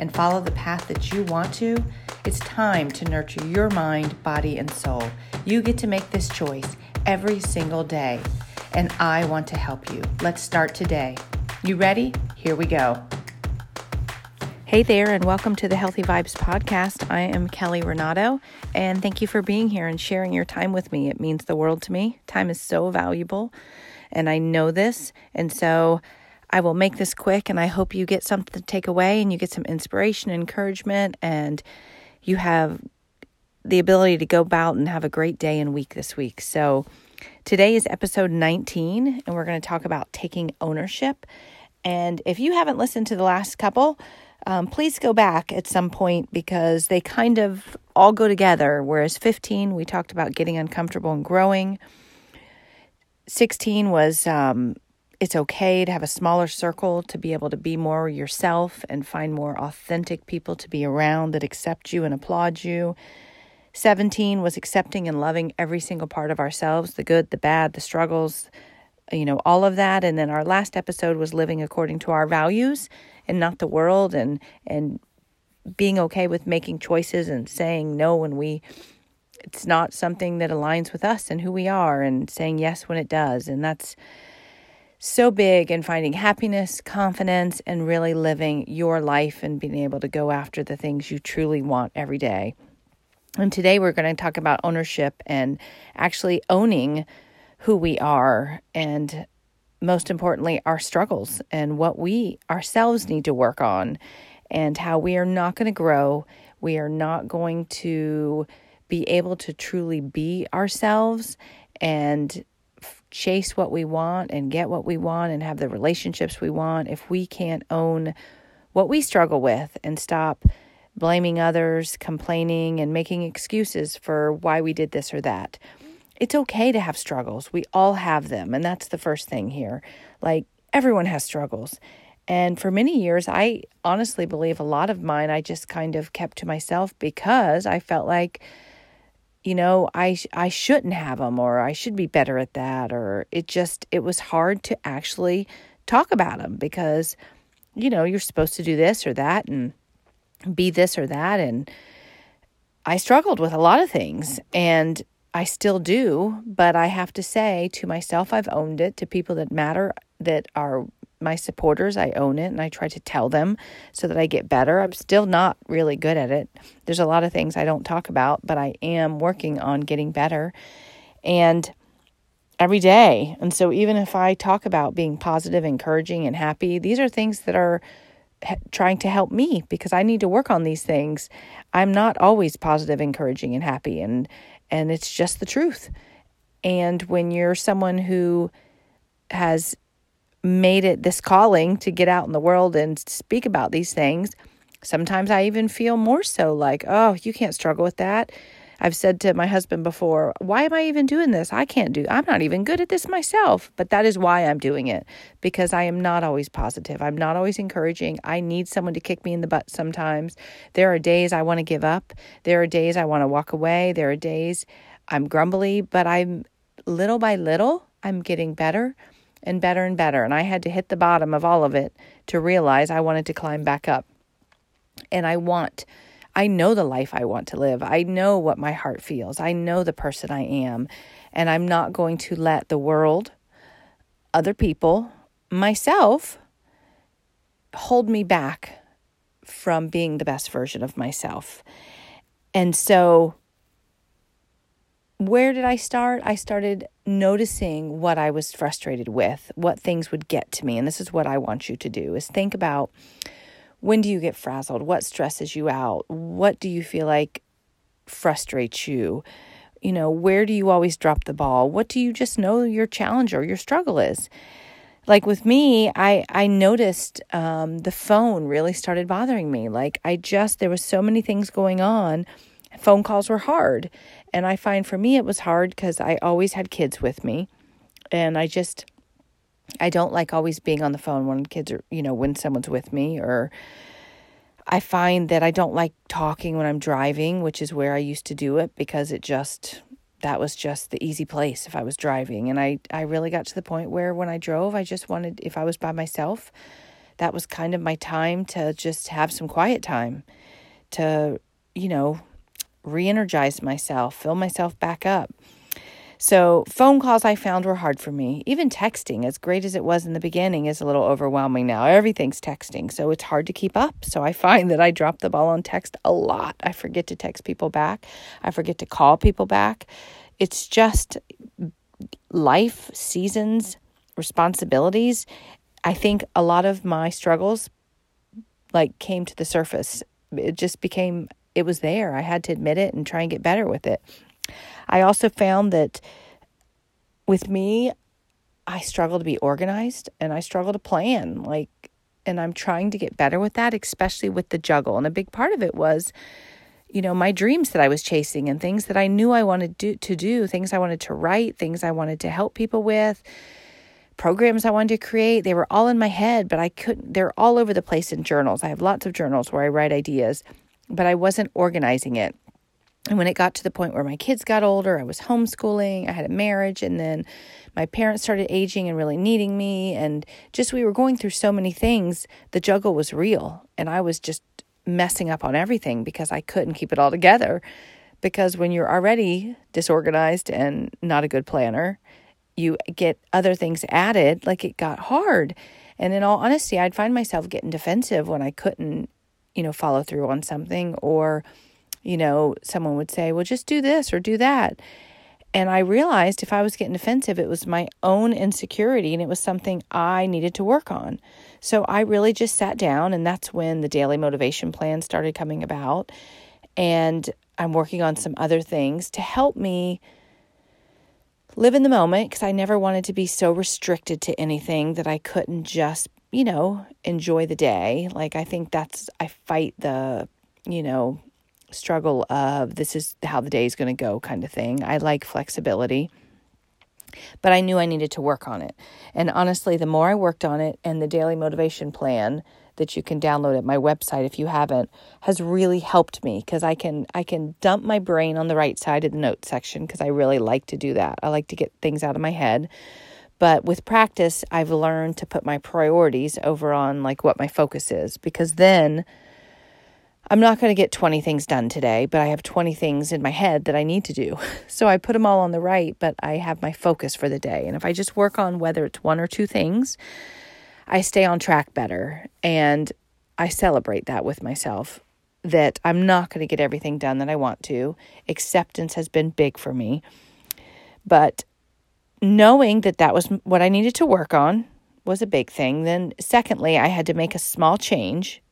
and follow the path that you want to, it's time to nurture your mind, body, and soul. You get to make this choice every single day, and I want to help you. Let's start today. You ready? Here we go. Hey there, and welcome to the Healthy Vibes podcast. I am Kelly Renato, and thank you for being here and sharing your time with me. It means the world to me. Time is so valuable, and I know this. And so I will make this quick and I hope you get something to take away and you get some inspiration, encouragement, and you have the ability to go about and have a great day and week this week. So, today is episode 19, and we're going to talk about taking ownership. And if you haven't listened to the last couple, um, please go back at some point because they kind of all go together. Whereas 15, we talked about getting uncomfortable and growing. 16 was um, it's okay to have a smaller circle to be able to be more yourself and find more authentic people to be around that accept you and applaud you. 17 was accepting and loving every single part of ourselves the good, the bad, the struggles, you know, all of that. And then our last episode was living according to our values and not the world and, and, being okay with making choices and saying no when we it's not something that aligns with us and who we are and saying yes when it does and that's so big in finding happiness, confidence, and really living your life and being able to go after the things you truly want every day. And today we're going to talk about ownership and actually owning who we are and most importantly, our struggles and what we ourselves need to work on and how we are not going to grow. We are not going to be able to truly be ourselves and chase what we want and get what we want and have the relationships we want if we can't own what we struggle with and stop blaming others, complaining, and making excuses for why we did this or that. It's okay to have struggles. We all have them. And that's the first thing here. Like, everyone has struggles. And for many years, I honestly believe a lot of mine I just kind of kept to myself because I felt like you know i i shouldn't have them or i should be better at that or it just it was hard to actually talk about them because you know you're supposed to do this or that and be this or that and i struggled with a lot of things and i still do but i have to say to myself i've owned it to people that matter that are my supporters, I own it and I try to tell them so that I get better. I'm still not really good at it. There's a lot of things I don't talk about, but I am working on getting better and every day. And so even if I talk about being positive, encouraging and happy, these are things that are trying to help me because I need to work on these things. I'm not always positive, encouraging and happy and and it's just the truth. And when you're someone who has made it this calling to get out in the world and speak about these things. Sometimes I even feel more so like, oh, you can't struggle with that. I've said to my husband before, why am I even doing this? I can't do, I'm not even good at this myself. But that is why I'm doing it because I am not always positive. I'm not always encouraging. I need someone to kick me in the butt sometimes. There are days I want to give up. There are days I want to walk away. There are days I'm grumbly, but I'm little by little, I'm getting better and better and better. And I had to hit the bottom of all of it to realize I wanted to climb back up. And I want, I know the life I want to live. I know what my heart feels. I know the person I am. And I'm not going to let the world, other people, myself, hold me back from being the best version of myself. And so where did I start? I started noticing what I was frustrated with, what things would get to me. And this is what I want you to do is think about when do you get frazzled? What stresses you out? What do you feel like frustrates you? You know, where do you always drop the ball? What do you just know your challenge or your struggle is? Like with me, I I noticed um, the phone really started bothering me. Like I just there was so many things going on. Phone calls were hard, and I find for me it was hard because I always had kids with me. And I just, I don't like always being on the phone when kids are, you know, when someone's with me. Or I find that I don't like talking when I'm driving, which is where I used to do it because it just, that was just the easy place if I was driving. And I, I really got to the point where when I drove, I just wanted, if I was by myself, that was kind of my time to just have some quiet time to, you know, re energize myself, fill myself back up. So, phone calls I found were hard for me. Even texting, as great as it was in the beginning, is a little overwhelming now. Everything's texting, so it's hard to keep up. So, I find that I drop the ball on text a lot. I forget to text people back, I forget to call people back. It's just life, seasons, responsibilities. I think a lot of my struggles like came to the surface. It just became it was there. I had to admit it and try and get better with it. I also found that with me, I struggle to be organized and I struggle to plan. Like, and I'm trying to get better with that, especially with the juggle. And a big part of it was, you know, my dreams that I was chasing and things that I knew I wanted to do, to do things I wanted to write, things I wanted to help people with, programs I wanted to create. They were all in my head, but I couldn't, they're all over the place in journals. I have lots of journals where I write ideas but I wasn't organizing it. And when it got to the point where my kids got older, I was homeschooling, I had a marriage, and then my parents started aging and really needing me. And just we were going through so many things. The juggle was real. And I was just messing up on everything because I couldn't keep it all together. Because when you're already disorganized and not a good planner, you get other things added, like it got hard. And in all honesty, I'd find myself getting defensive when I couldn't you know, follow through on something, or, you know, someone would say, well, just do this or do that. And I realized if I was getting defensive, it was my own insecurity and it was something I needed to work on. So I really just sat down, and that's when the daily motivation plan started coming about. And I'm working on some other things to help me live in the moment because I never wanted to be so restricted to anything that I couldn't just you know, enjoy the day. Like, I think that's, I fight the, you know, struggle of this is how the day is going to go kind of thing. I like flexibility, but I knew I needed to work on it. And honestly, the more I worked on it and the daily motivation plan that you can download at my website if you haven't has really helped me because I can I can dump my brain on the right side of the note section because I really like to do that. I like to get things out of my head. But with practice, I've learned to put my priorities over on like what my focus is because then I'm not going to get 20 things done today, but I have 20 things in my head that I need to do. So I put them all on the right, but I have my focus for the day. And if I just work on whether it's one or two things, I stay on track better. And I celebrate that with myself that I'm not going to get everything done that I want to. Acceptance has been big for me. But knowing that that was what I needed to work on was a big thing. Then, secondly, I had to make a small change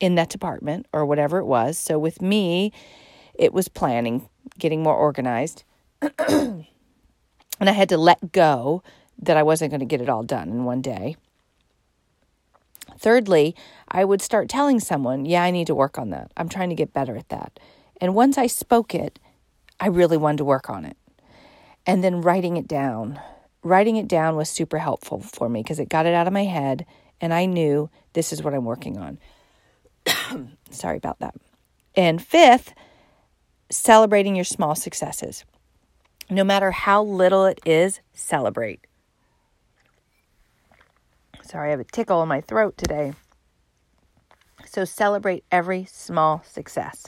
in that department or whatever it was. So, with me, it was planning, getting more organized. and I had to let go that I wasn't going to get it all done in one day. Thirdly, I would start telling someone, yeah, I need to work on that. I'm trying to get better at that. And once I spoke it, I really wanted to work on it and then writing it down. Writing it down was super helpful for me because it got it out of my head and I knew this is what I'm working on. Sorry about that. And fifth, celebrating your small successes. No matter how little it is, celebrate. Sorry, I have a tickle in my throat today. So celebrate every small success.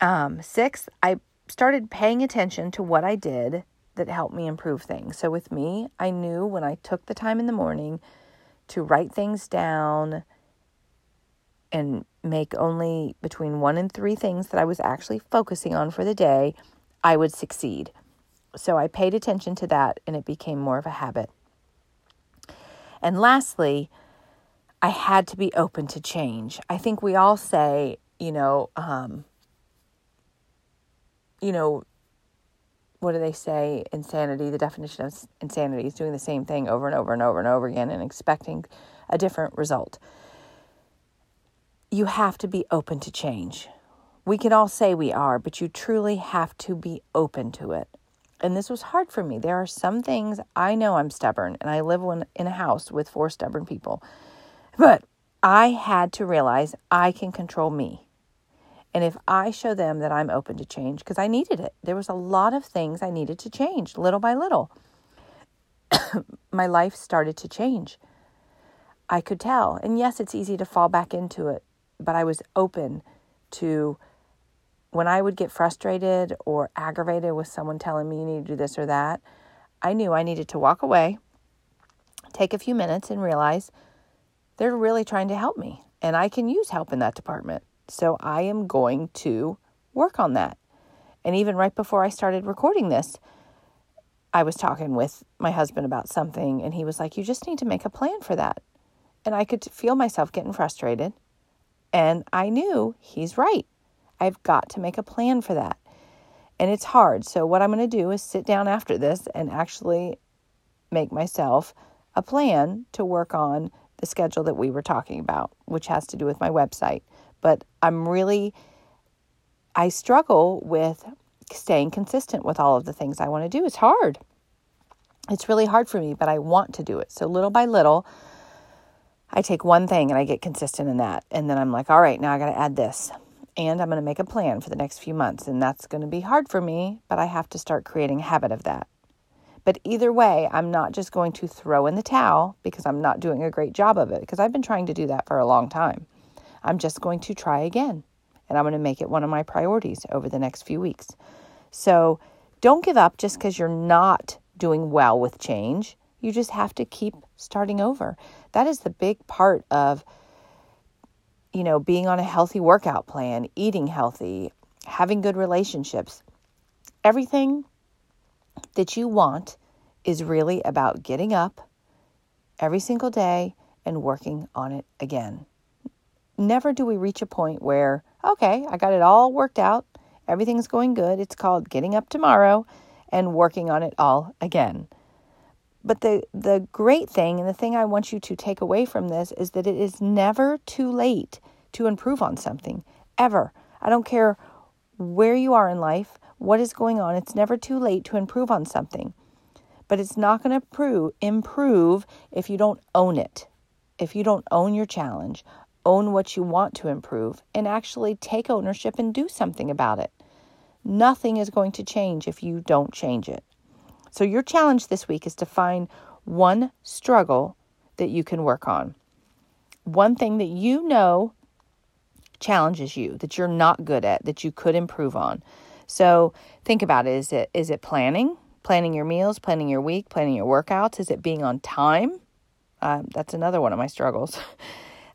Um, sixth, I started paying attention to what I did that helped me improve things. So with me, I knew when I took the time in the morning to write things down and make only between one and three things that I was actually focusing on for the day, I would succeed. So I paid attention to that and it became more of a habit. And lastly, I had to be open to change. I think we all say, you know, um, you know, what do they say? Insanity, the definition of insanity is doing the same thing over and over and over and over again and expecting a different result. You have to be open to change. We can all say we are, but you truly have to be open to it. And this was hard for me. There are some things I know I'm stubborn, and I live in a house with four stubborn people. But I had to realize I can control me. And if I show them that I'm open to change, because I needed it, there was a lot of things I needed to change little by little. My life started to change. I could tell. And yes, it's easy to fall back into it, but I was open to when I would get frustrated or aggravated with someone telling me you need to do this or that. I knew I needed to walk away, take a few minutes, and realize they're really trying to help me. And I can use help in that department. So I am going to work on that. And even right before I started recording this, I was talking with my husband about something, and he was like, You just need to make a plan for that. And I could feel myself getting frustrated. And I knew he's right. I've got to make a plan for that. And it's hard. So, what I'm going to do is sit down after this and actually make myself a plan to work on the schedule that we were talking about, which has to do with my website but I'm really, I struggle with staying consistent with all of the things I want to do. It's hard. It's really hard for me, but I want to do it. So little by little, I take one thing and I get consistent in that. And then I'm like, all right, now I got to add this. And I'm going to make a plan for the next few months. And that's going to be hard for me, but I have to start creating habit of that. But either way, I'm not just going to throw in the towel because I'm not doing a great job of it, because I've been trying to do that for a long time. I'm just going to try again. And I'm going to make it one of my priorities over the next few weeks. So don't give up just because you're not doing well with change. You just have to keep starting over. That is the big part of, you know, being on a healthy workout plan, eating healthy, having good relationships. Everything that you want is really about getting up every single day and working on it again never do we reach a point where, okay, I got it all worked out, everything's going good. It's called getting up tomorrow and working on it all again. But the, the great thing and the thing I want you to take away from this is that it is never too late to improve on something, ever. I don't care where you are in life, what is going on, it's never too late to improve on something. But it's not going to improve if you don't own it, if you don't own your challenge, own what you want to improve, and actually take ownership and do something about it. Nothing is going to change if you don't change it. So, your challenge this week is to find one struggle that you can work on. One thing that you know challenges you, that you're not good at, that you could improve on. So, think about it. Is it is it planning? Planning your meals, planning your week, planning your workouts? Is it being on time? Uh, that's another one of my struggles.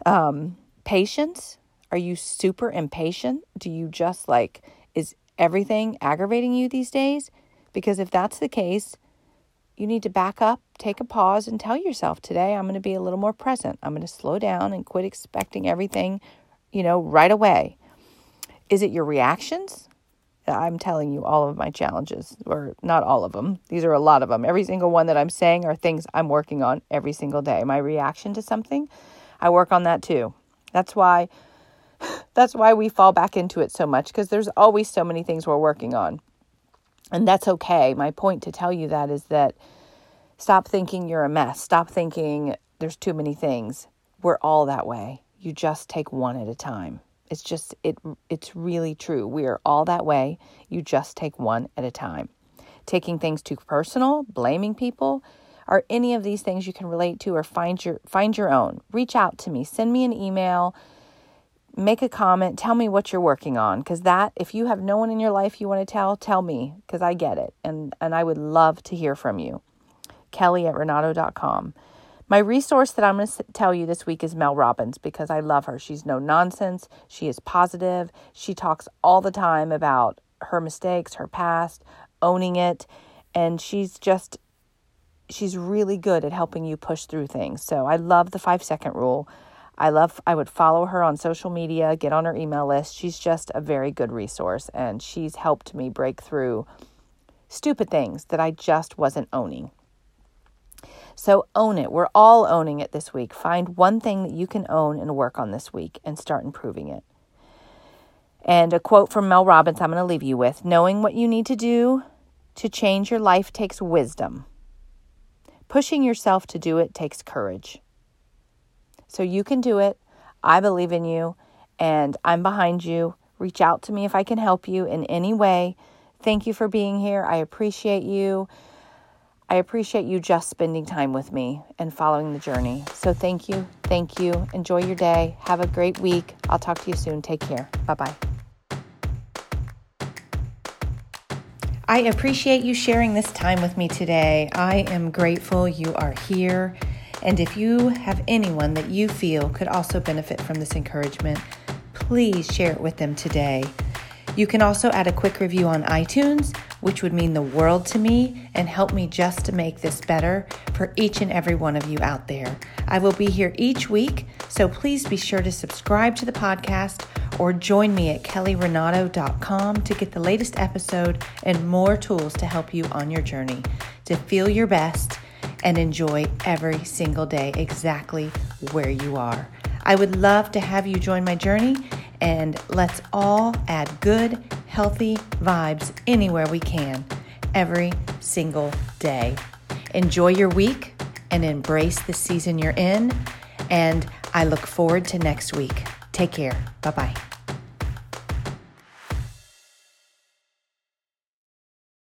Um, patience. Are you super impatient? Do you just like, is everything aggravating you these days? Because if that's the case, you need to back up, take a pause, and tell yourself today I'm going to be a little more present. I'm going to slow down and quit expecting everything, you know, right away. Is it your reactions? I'm telling you all of my challenges, or not all of them. These are a lot of them. Every single one that I'm saying are things I'm working on every single day. My reaction to something, I work on that too. That's why that's why we fall back into it so much because there's always so many things we're working on. And that's okay. My point to tell you that is that stop thinking you're a mess. Stop thinking there's too many things. We're all that way. You just take one at a time. It's just it it's really true. We are all that way. You just take one at a time. Taking things too personal, blaming people, are any of these things you can relate to or find your find your own. Reach out to me. Send me an email. Make a comment. Tell me what you're working on. Because that if you have no one in your life you want to tell tell me because i get it. And and i would love to hear from you. Kelly at renato.com my resource that i'm going to tell you this week is mel robbins because i love her. She's no nonsense. She is positive. She talks all the time about her mistakes, her past, owning it, and she's just she's really good at helping you push through things. So I love the 5 second rule. I love I would follow her on social media, get on her email list. She's just a very good resource and she's helped me break through stupid things that I just wasn't owning. So own it. We're all owning it this week. Find one thing that you can own and work on this week and start improving it. And a quote from Mel Robbins I'm going to leave you with knowing what you need to do to change your life takes wisdom. Pushing yourself to do it takes courage. So you can do it. I believe in you and I'm behind you. Reach out to me if I can help you in any way. Thank you for being here. I appreciate you. I appreciate you just spending time with me and following the journey. So thank you. Thank you. Enjoy your day. Have a great week. I'll talk to you soon. Take care. Bye bye. I appreciate you sharing this time with me today. I am grateful you are here. And if you have anyone that you feel could also benefit from this encouragement, please share it with them today. You can also add a quick review on iTunes, which would mean the world to me and help me just to make this better for each and every one of you out there. I will be here each week, so please be sure to subscribe to the podcast or join me at kellyrenato.com to get the latest episode and more tools to help you on your journey to feel your best and enjoy every single day exactly where you are. I would love to have you join my journey and let's all add good, healthy vibes anywhere we can every single day. Enjoy your week and embrace the season you're in. And I look forward to next week. Take care. Bye bye.